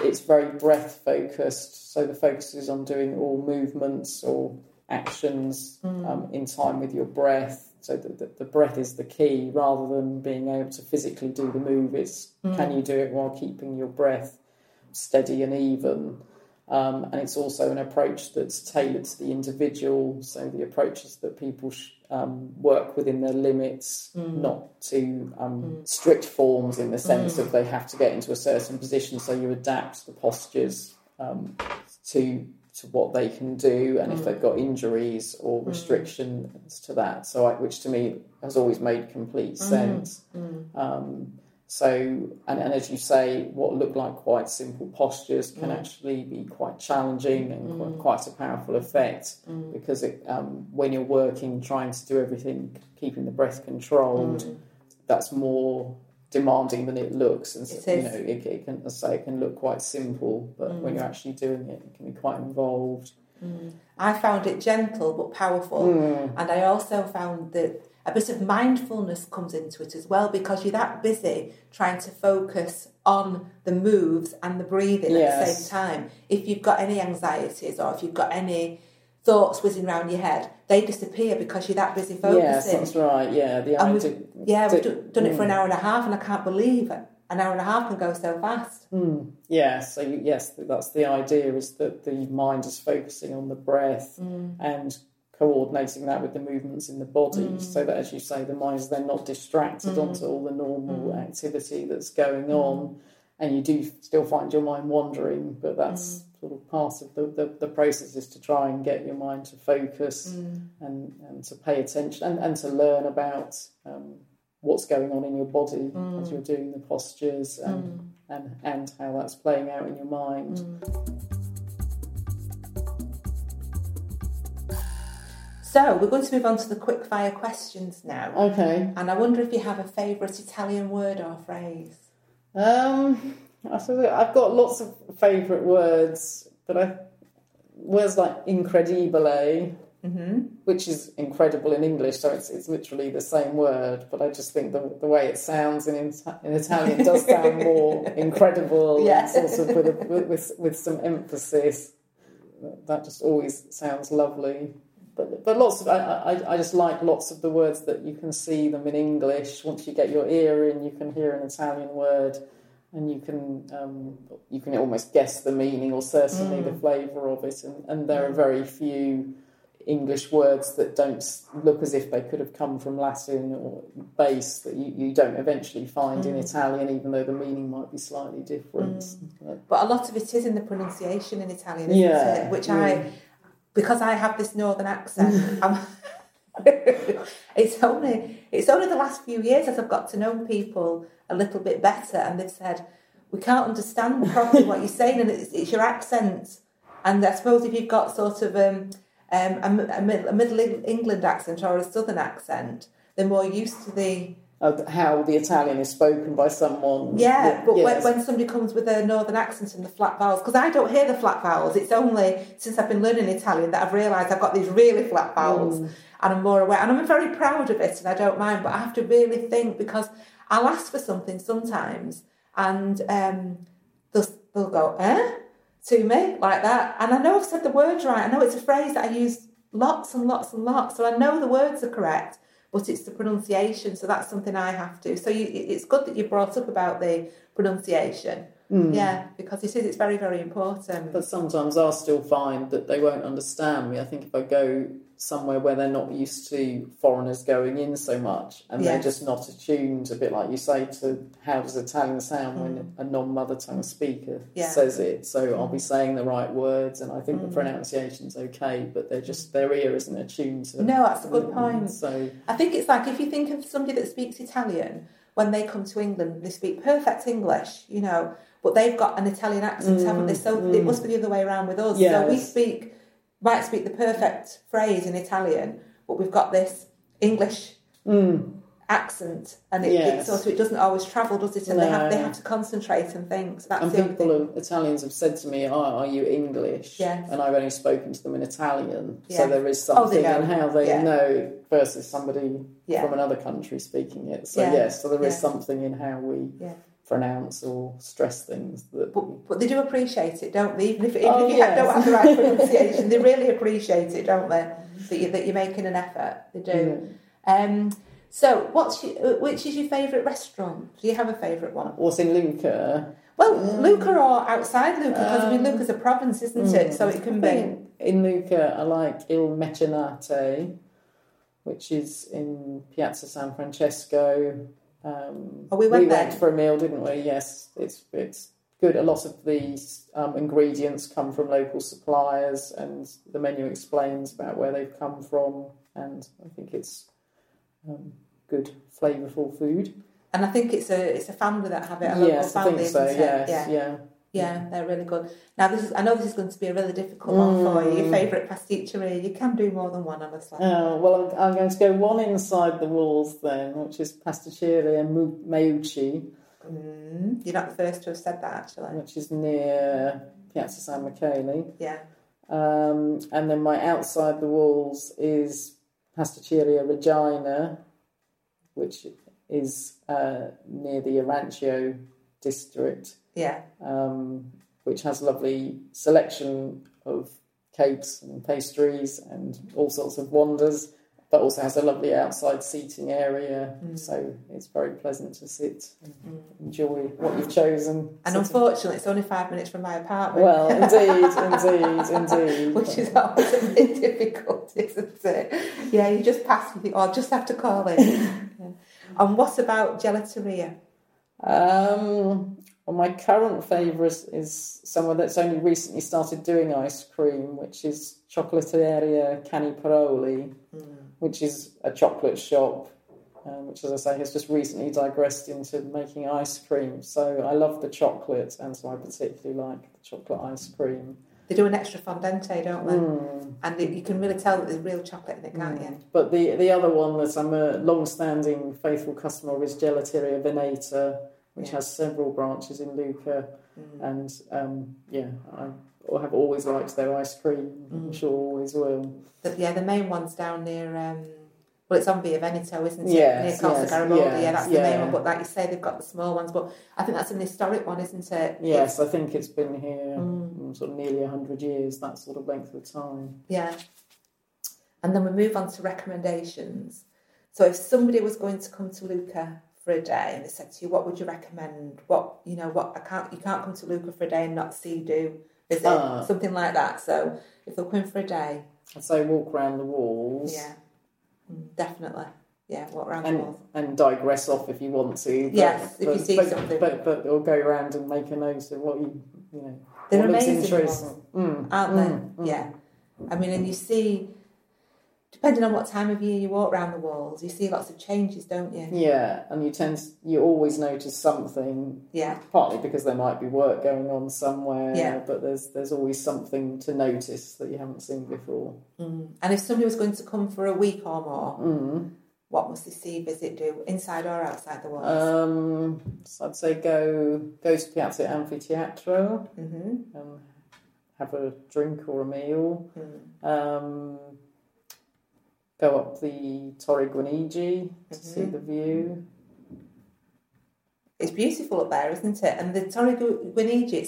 Speaker 2: it's very breath focused. So the focus is on doing all movements or actions mm. um, in time with your breath. So the, the, the, breath is the key rather than being able to physically do the move. It's mm. can you do it while keeping your breath steady and even? Um, and it's also an approach that's tailored to the individual. So the approach is that people sh- um, work within their limits, mm. not to um, mm. strict forms in the sense mm. of they have to get into a certain position. So you adapt the postures um, to to what they can do and mm. if they've got injuries or mm. restrictions mm. to that. So, I, which to me has always made complete mm. sense. Mm. Um, so, and, and, as you say, what look like quite simple postures can mm. actually be quite challenging and quite, quite, a powerful effect because it, um, when you're working, trying to do everything, keeping the breath controlled, that's more demanding than it looks, and you know it, it, can, as I say, it can look quite simple, but mm. when you're actually doing it, it can be quite involved.
Speaker 1: Mm. I found it gentle but powerful, mm. and I also found that a bit of mindfulness comes into it as well because you're that busy trying to focus on the moves and the breathing yes. at the same time. If you've got any anxieties or if you've got any thoughts whizzing around your head, they disappear because you're that busy focusing.
Speaker 2: Yes, that's right. Yeah, the
Speaker 1: and we've, yeah, we've done it for an mm. hour and a half, and I can't believe it. an hour and a half can go so fast.
Speaker 2: Mm. Yeah, so yes, that's the idea is that the mind is focusing on the breath
Speaker 1: Mm.
Speaker 2: and coordinating that with the movements in the body
Speaker 1: Mm.
Speaker 2: so that, as you say, the mind is then not distracted
Speaker 1: Mm.
Speaker 2: onto all the normal
Speaker 1: Mm.
Speaker 2: activity that's going
Speaker 1: Mm.
Speaker 2: on. And you do still find your mind wandering, but that's. Sort of part of the, the, the process is to try and get your mind to focus
Speaker 1: Mm.
Speaker 2: and, and to pay attention and, and to learn about um, what's going on in your body
Speaker 1: Mm.
Speaker 2: as you're doing the postures and,
Speaker 1: Mm.
Speaker 2: and, and how that's playing out in your mind.
Speaker 1: Mm. So we're going to move on to the quick fire questions now.
Speaker 2: Okay.
Speaker 1: And I wonder if you have a favourite Italian word or phrase.
Speaker 2: Um, I suppose I've got lots of favourite words, but I words like incredibile,
Speaker 1: Mm-hmm.
Speaker 2: which is incredible in English, so it's it's literally the same word. But I just think the the way it sounds in in Italian does sound more incredible,
Speaker 1: Yeah.
Speaker 2: sort of with, a, with with with some emphasis. That just always sounds lovely. But but lots of I, I I just like lots of the words that you can see them in English. Once you get your ear in, you can hear an Italian word, and you can um, you can almost guess the meaning or certainly the mm. flavour of it. And, and there are mm. very few English words that don't look as if they could have come from Latin or base that you, you don't eventually find in mm. Italian, even though the meaning might be slightly different. But-
Speaker 1: But a lot of it is in the pronunciation in Italian, isn't
Speaker 2: Yeah,
Speaker 1: it? Which
Speaker 2: yeah.
Speaker 1: I, because I have this northern accent, I'm, it's only it's only the last few years as I've got to know people a little bit better, and they've said we can't understand properly what you're saying, and it's, it's your accent. And I suppose if you've got sort of um, um, a, a, a Middle England accent or a Southern accent, they're more used to the
Speaker 2: of how the Italian is spoken by someone.
Speaker 1: Yeah, but
Speaker 2: yes.
Speaker 1: when, when somebody comes with a northern accent and the flat vowels, because I don't hear the flat vowels, it's only since I've been learning Italian that I've realised I've got these really flat vowels
Speaker 2: Mm.
Speaker 1: and I'm more aware. And I'm very proud of it and I don't mind, but I have to really think because I'll ask for something sometimes and um, they'll, they'll go, eh? To me, like that. And I know I've said the words right. I know it's a phrase that I use lots and lots and lots. So I know the words are correct but it's the pronunciation, so that's something I have to. So you, it's good that you brought up about the pronunciation, hmm. yeah, because it is. It's very, very important.
Speaker 2: But sometimes I'll still find that they won't understand me. I think if I go somewhere where they're not used to foreigners going in so much and they're just not attuned, a bit like you say, to how does Italian sound when a non mother tongue speaker
Speaker 1: Mm. Yeah. Mm.
Speaker 2: says it. So I'll be saying the right words and I think the pronunciation's okay, but they're just, their ear isn't attuned to
Speaker 1: No, that's a good point.
Speaker 2: So,
Speaker 1: I think it's like if you think of somebody that speaks Italian when they come to England, they speak perfect English, you know, but they've got an Italian accent, haven't they? So it must be the other way around with us. So we speak, might speak the perfect phrase in Italian, but we've got this English hmm. accent, and it, it sort of it doesn't always travel, does it? And they have they have to concentrate and think. So that's
Speaker 2: and people, have, Italians have said to me, oh, are you English?
Speaker 1: Yes.
Speaker 2: And I've only spoken to them in Italian. So there is
Speaker 1: Oh,
Speaker 2: something in how they
Speaker 1: Yeah.
Speaker 2: know versus somebody
Speaker 1: Yeah.
Speaker 2: from another country speaking it. So
Speaker 1: Yeah.
Speaker 2: yes, so there is something in how we. Pronounce or stress things that
Speaker 1: But, but they do appreciate it, don't they? Even if, even
Speaker 2: Oh,
Speaker 1: if you
Speaker 2: yes.
Speaker 1: don't have the right pronunciation, they really appreciate it, don't they? That, you, that you're making an effort. They do. Um, so, what's your, which is your favourite restaurant? Do you have a favourite one?
Speaker 2: what's in Lucca.
Speaker 1: Well, Lucca or outside Lucca, because I mean,
Speaker 2: Um,
Speaker 1: Lucca's a province, isn't it? So it can be.
Speaker 2: in Lucca I like Il Mecenate, which is in Piazza San Francesco. Um,
Speaker 1: Oh, we went there.
Speaker 2: for a meal, didn't we? Yes, it's it's good. A lot of these um, ingredients come from local suppliers, and the menu explains about where they've come from, and I think it's um, good, flavourful food.
Speaker 1: And I think it's a it's a family that have it. A local
Speaker 2: yes, I think so. Yes,
Speaker 1: Yeah.
Speaker 2: yeah.
Speaker 1: Yeah, they're really good. Now, this is I know this is going to be a really difficult one for you. Your
Speaker 2: Mm.
Speaker 1: favourite pasticceria? You can do more than one, honestly.
Speaker 2: Oh, well, I'm, I'm going to go one inside the walls then, which is Pasticceria Meucci,
Speaker 1: Mm, you're not the first to have said that, actually.
Speaker 2: which is near Piazza San Michele.
Speaker 1: Yeah.
Speaker 2: Um, and then my outside the walls is Pasticceria Regina, which is uh, near the Arancio district,
Speaker 1: Yeah.
Speaker 2: um, which has a lovely selection of cakes and pastries and all sorts of wonders. but also has a lovely outside seating area,
Speaker 1: Mm.
Speaker 2: so it's very pleasant to sit and enjoy what you've chosen.
Speaker 1: And unfortunately, it's only five minutes from my apartment.
Speaker 2: well, indeed, indeed, indeed.
Speaker 1: Which is always a bit difficult, isn't it? Yeah, you just pass me, I'll just have to call it. Yeah. And what about gelateria?
Speaker 2: Um, well, my current favourite is somewhere that's only recently started doing ice cream, which is Chocolateria Caniparoli, which is a chocolate shop, um, which, as I say, has just recently digressed into making ice cream. So I love the chocolate, and so I particularly like the chocolate ice cream.
Speaker 1: They do an extra fondente, don't they?
Speaker 2: Mm.
Speaker 1: And it, you can really tell that there's real chocolate in it, can't you?
Speaker 2: But the the other one that I'm a long-standing faithful customer of is Gelateria Veneta, which
Speaker 1: Yeah.
Speaker 2: has several branches in Lucca,
Speaker 1: Mm.
Speaker 2: and um, yeah, I have always liked their ice cream. I'm
Speaker 1: Mm.
Speaker 2: sure always will.
Speaker 1: But yeah, the main one's down near. Um, well, it's on Via Veneto, isn't it?
Speaker 2: Yes,
Speaker 1: near Corsa
Speaker 2: yes,
Speaker 1: Garibaldi.
Speaker 2: yes,
Speaker 1: yeah, that's the main one. But like you say, they've got the small ones. But I think that's an historic one, isn't it?
Speaker 2: Yes, I think it's been here
Speaker 1: mm,
Speaker 2: sort of nearly hundred years. That sort of length of time.
Speaker 1: Yeah. And then we move on to recommendations. So if somebody was going to come to Lucca for a day and they said to you, what would you recommend? What you know, what I can't you can't come to Lucca for a day and not see do visit
Speaker 2: Ah.
Speaker 1: something like that. So if they're coming for a day,
Speaker 2: I'd say walk around the walls.
Speaker 1: yeah, Mm, definitely, yeah, walk around the
Speaker 2: And,
Speaker 1: walls.
Speaker 2: and digress off if you want to. But,
Speaker 1: Yes, if you
Speaker 2: but,
Speaker 1: see
Speaker 2: but,
Speaker 1: something.
Speaker 2: But, but or go around and make a note of what you you know.
Speaker 1: They're amazing
Speaker 2: interesting. Mm,
Speaker 1: aren't
Speaker 2: mm,
Speaker 1: they?
Speaker 2: mm.
Speaker 1: Yeah. I mean, and you see, depending on what time of year you walk around the walls, you see lots of changes, don't you?
Speaker 2: Yeah, and you tend to, you always notice something
Speaker 1: Yeah.
Speaker 2: partly because there might be work going on somewhere,
Speaker 1: Yeah.
Speaker 2: but there's there's always something to notice that you haven't seen before.
Speaker 1: Mm. And if somebody was going to come for a week or more,
Speaker 2: Mm.
Speaker 1: what must they see, visit, do, inside or outside the walls?
Speaker 2: Um, so I'd say go go to Piazza Anfiteatro
Speaker 1: hmm
Speaker 2: and have a drink or a meal.
Speaker 1: Mm.
Speaker 2: Um, go up the Torre Guinigi to see the view.
Speaker 1: It's beautiful up there, isn't it? And the Torre Gu- Guinigi,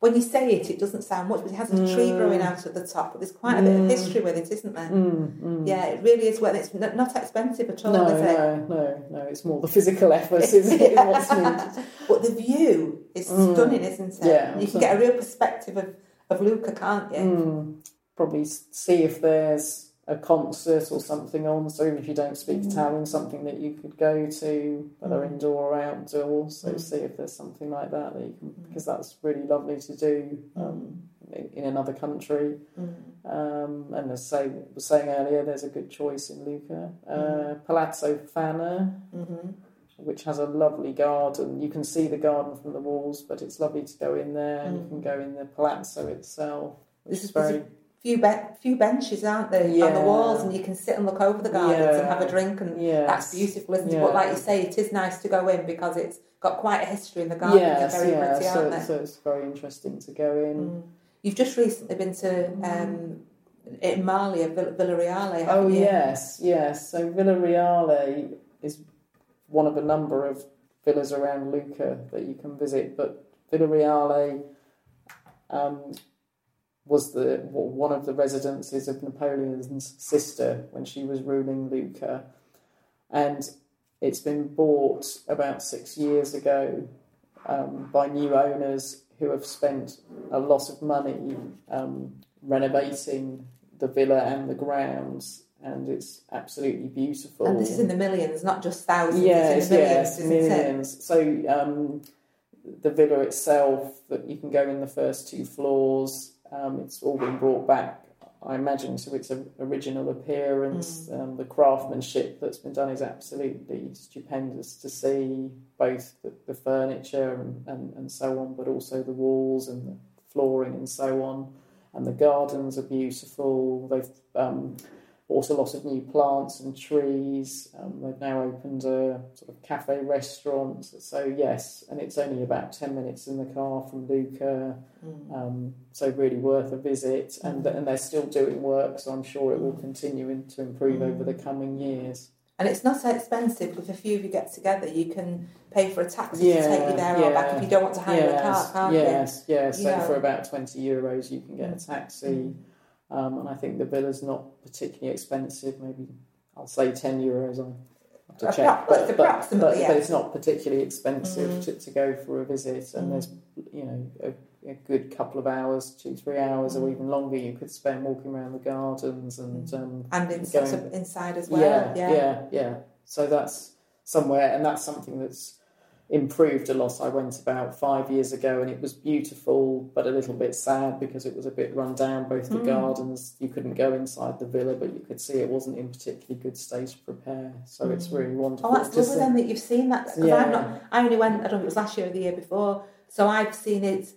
Speaker 1: when you say it, it doesn't sound much, but it has a tree
Speaker 2: Mm.
Speaker 1: growing out at the top. But there's quite a bit of
Speaker 2: Mm.
Speaker 1: history with it, isn't there?
Speaker 2: Mm, mm.
Speaker 1: Yeah, it really is. Well, it's not expensive at all,
Speaker 2: No,
Speaker 1: is it?
Speaker 2: no, no, no. It's more the physical effort is, is what's needed.
Speaker 1: But the view is
Speaker 2: Mm.
Speaker 1: stunning, isn't it?
Speaker 2: Yeah,
Speaker 1: you can get a real perspective of, of Lucca, can't you?
Speaker 2: Mm, probably see if there's a concert or something on. So even if you don't speak
Speaker 1: Mm.
Speaker 2: Italian, something that you could go to, whether
Speaker 1: Mm.
Speaker 2: indoor or outdoor. So
Speaker 1: Mm.
Speaker 2: see if there's something like that that you can,
Speaker 1: Mm.
Speaker 2: because that's really lovely to do um, in, in another country.
Speaker 1: Mm.
Speaker 2: Um, and as I was saying earlier, there's a good choice in Lucca. Uh,
Speaker 1: Mm.
Speaker 2: Palazzo Pfanner,
Speaker 1: hmm
Speaker 2: which has a lovely garden. You can see the garden from the walls, but it's lovely to go in there. You
Speaker 1: Mm.
Speaker 2: can go in the palazzo itself.
Speaker 1: This
Speaker 2: is very
Speaker 1: Few be- few benches, aren't there, on the walls, and you can sit and look over the gardens
Speaker 2: Yeah.
Speaker 1: and have a drink, and
Speaker 2: yes.
Speaker 1: that's beautiful, isn't it? But like you say, it is nice to go in because it's got quite a history, in the gardens
Speaker 2: Yes,
Speaker 1: very
Speaker 2: yeah.
Speaker 1: pretty,
Speaker 2: so, so it's very interesting to go in.
Speaker 1: Mm. You've just recently been to um, in Marlia, Vill- Villa Reale,
Speaker 2: Oh
Speaker 1: you?
Speaker 2: yes, yes. So Villa Reale is one of a number of villas around Lucca that you can visit, but Villa Reale um, was the one of the residences of Napoleon's sister when she was ruling Lucca, and it's been bought about six years ago um, by new owners who have spent a lot of money um, renovating the villa and the grounds, and it's absolutely beautiful.
Speaker 1: And this is in the millions, not just thousands.
Speaker 2: yes,
Speaker 1: it's in the millions,
Speaker 2: yes,
Speaker 1: it?
Speaker 2: millions. So um, the villa itself, that you can go in the first two floors. Um, it's all been brought back, I imagine, to its original appearance.
Speaker 1: Mm.
Speaker 2: Um, the craftsmanship that's been done is absolutely stupendous to see, both the, the furniture and, and, and so on, but also the walls and the flooring and so on. And the gardens are beautiful. They've um, bought a lot of new plants and trees. Um, they've now opened a sort of cafe restaurant. So yes, and it's only about ten minutes in the car from Lucca.
Speaker 1: Mm.
Speaker 2: Um, so really worth a visit, and
Speaker 1: Mm.
Speaker 2: and they're still doing work. So I'm sure it will continue in, to improve
Speaker 1: Mm.
Speaker 2: over the coming years.
Speaker 1: And it's not so expensive. If a few of you get together, you can pay for a taxi
Speaker 2: Yeah,
Speaker 1: to take you there or back if you don't want to hire a car, can't
Speaker 2: yes, yes. So
Speaker 1: Yeah.
Speaker 2: for about twenty euros, you can get a taxi.
Speaker 1: you?
Speaker 2: Um, and I think the villa's not particularly expensive, maybe I'll say 10 euros. I'll have to check.
Speaker 1: well,
Speaker 2: But, but, but,
Speaker 1: yeah.
Speaker 2: but it's not particularly expensive
Speaker 1: Mm.
Speaker 2: to, to go for a visit. And there's, you know, a, a good couple of hours, two, three hours, or
Speaker 1: Mm.
Speaker 2: even longer you could spend walking around the gardens and. Um,
Speaker 1: And in,
Speaker 2: Going-
Speaker 1: sort of inside as well.
Speaker 2: yeah,
Speaker 1: yeah.
Speaker 2: yeah, yeah. So that's somewhere, and that's something that's improved a lot. I went about five years ago, and it was beautiful, but a little bit sad because it was a bit run down. Both the
Speaker 1: Mm.
Speaker 2: gardens, you couldn't go inside the villa, but you could see it wasn't in particularly good state of repair. So it's
Speaker 1: Mm.
Speaker 2: really wonderful.
Speaker 1: Oh, that's lovely then that you've seen that. Because
Speaker 2: Yeah.
Speaker 1: I'm not. I only went. I don't know if it was last year or the year before. So I've seen it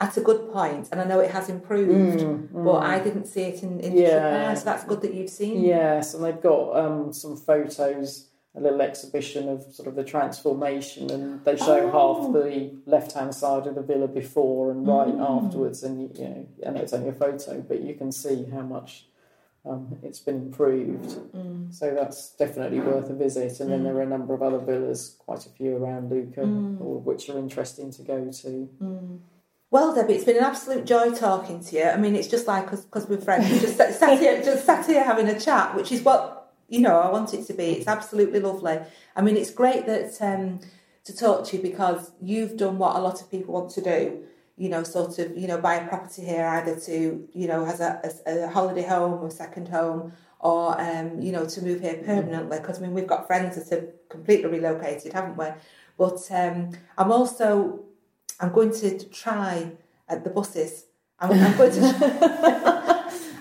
Speaker 1: at a good point, and I know it has improved.
Speaker 2: Mm, mm.
Speaker 1: But I didn't see it in, in
Speaker 2: Yeah.
Speaker 1: repair, so that's good that you've seen.
Speaker 2: Yes, and they've got um, some photos, a little exhibition of sort of the transformation, and they show
Speaker 1: Oh.
Speaker 2: half the left-hand side of the villa before and right
Speaker 1: Mm.
Speaker 2: afterwards, and you, you know, know it's only a photo, but you can see how much um, it's been improved.
Speaker 1: Mm.
Speaker 2: So that's definitely worth a visit. And then
Speaker 1: Mm.
Speaker 2: there are a number of other villas, quite a few around Lucca,
Speaker 1: Mm.
Speaker 2: all of which are interesting to go to.
Speaker 1: Mm. Well, Debbie, it's been an absolute joy talking to you. I mean, it's just like because we're friends, we just sat, sat here, just sat here having a chat, which is what you know I want it to be. It's absolutely lovely. I mean, it's great that um, to talk to you because you've done what a lot of people want to do. You know, sort of, you know, buy a property here either to, you know, as a, as a holiday home or second home, or um, you know, to move here permanently. Because I mean, we've got friends that have completely relocated, haven't we? But um, I'm also I'm going to try at the buses. I'm, I'm going to.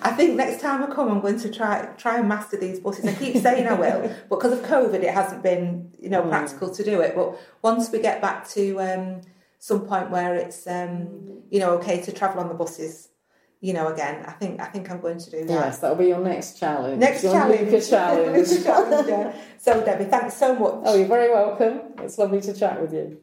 Speaker 1: I think next time I come, I'm going to try try and master these buses. I keep saying I will, but because of COVID, it hasn't been you know
Speaker 2: Mm.
Speaker 1: practical to do it. But once we get back to um, some point where it's um, you know okay to travel on the buses, you know again, I think I think I'm going to do that.
Speaker 2: Yes, that'll be your next challenge.
Speaker 1: Next
Speaker 2: your
Speaker 1: challenge.
Speaker 2: Lucca challenge.
Speaker 1: Lucca challenge, yeah. So Debbie, thanks so much.
Speaker 2: Oh, you're very welcome. It's lovely to chat with you.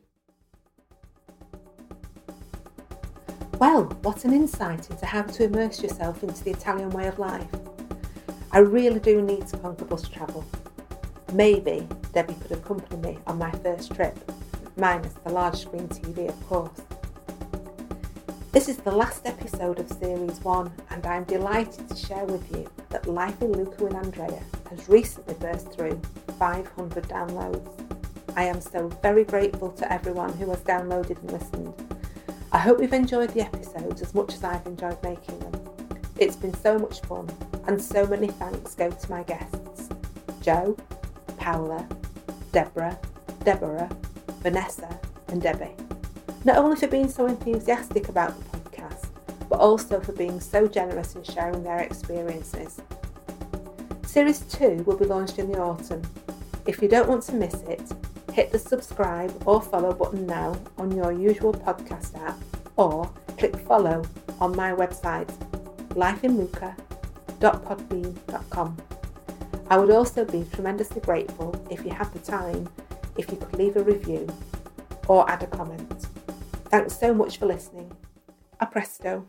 Speaker 1: Well, what an insight into how to immerse yourself into the Italian way of life. I really do need to conquer bus travel. Maybe Debbie could accompany me on my first trip, minus the large screen TV, of course. This is the last episode of Series 1, and I'm delighted to share with you that Life in Luca with Andrea has recently burst through 500 downloads. I am so very grateful to everyone who has downloaded and listened. I hope you've enjoyed the episodes as much as I've enjoyed making them. It's been so much fun, and so many thanks go to my guests Joe, Paola, Deborah, Deborah, Vanessa, and Debbie. Not only for being so enthusiastic about the podcast, but also for being so generous in sharing their experiences. Series 2 will be launched in the autumn. If you don't want to miss it, hit the subscribe or follow button now on your usual podcast app or click follow on my website lifeinluca.podbean.com. I would also be tremendously grateful if you have the time if you could leave a review or add a comment. Thanks so much for listening. A presto.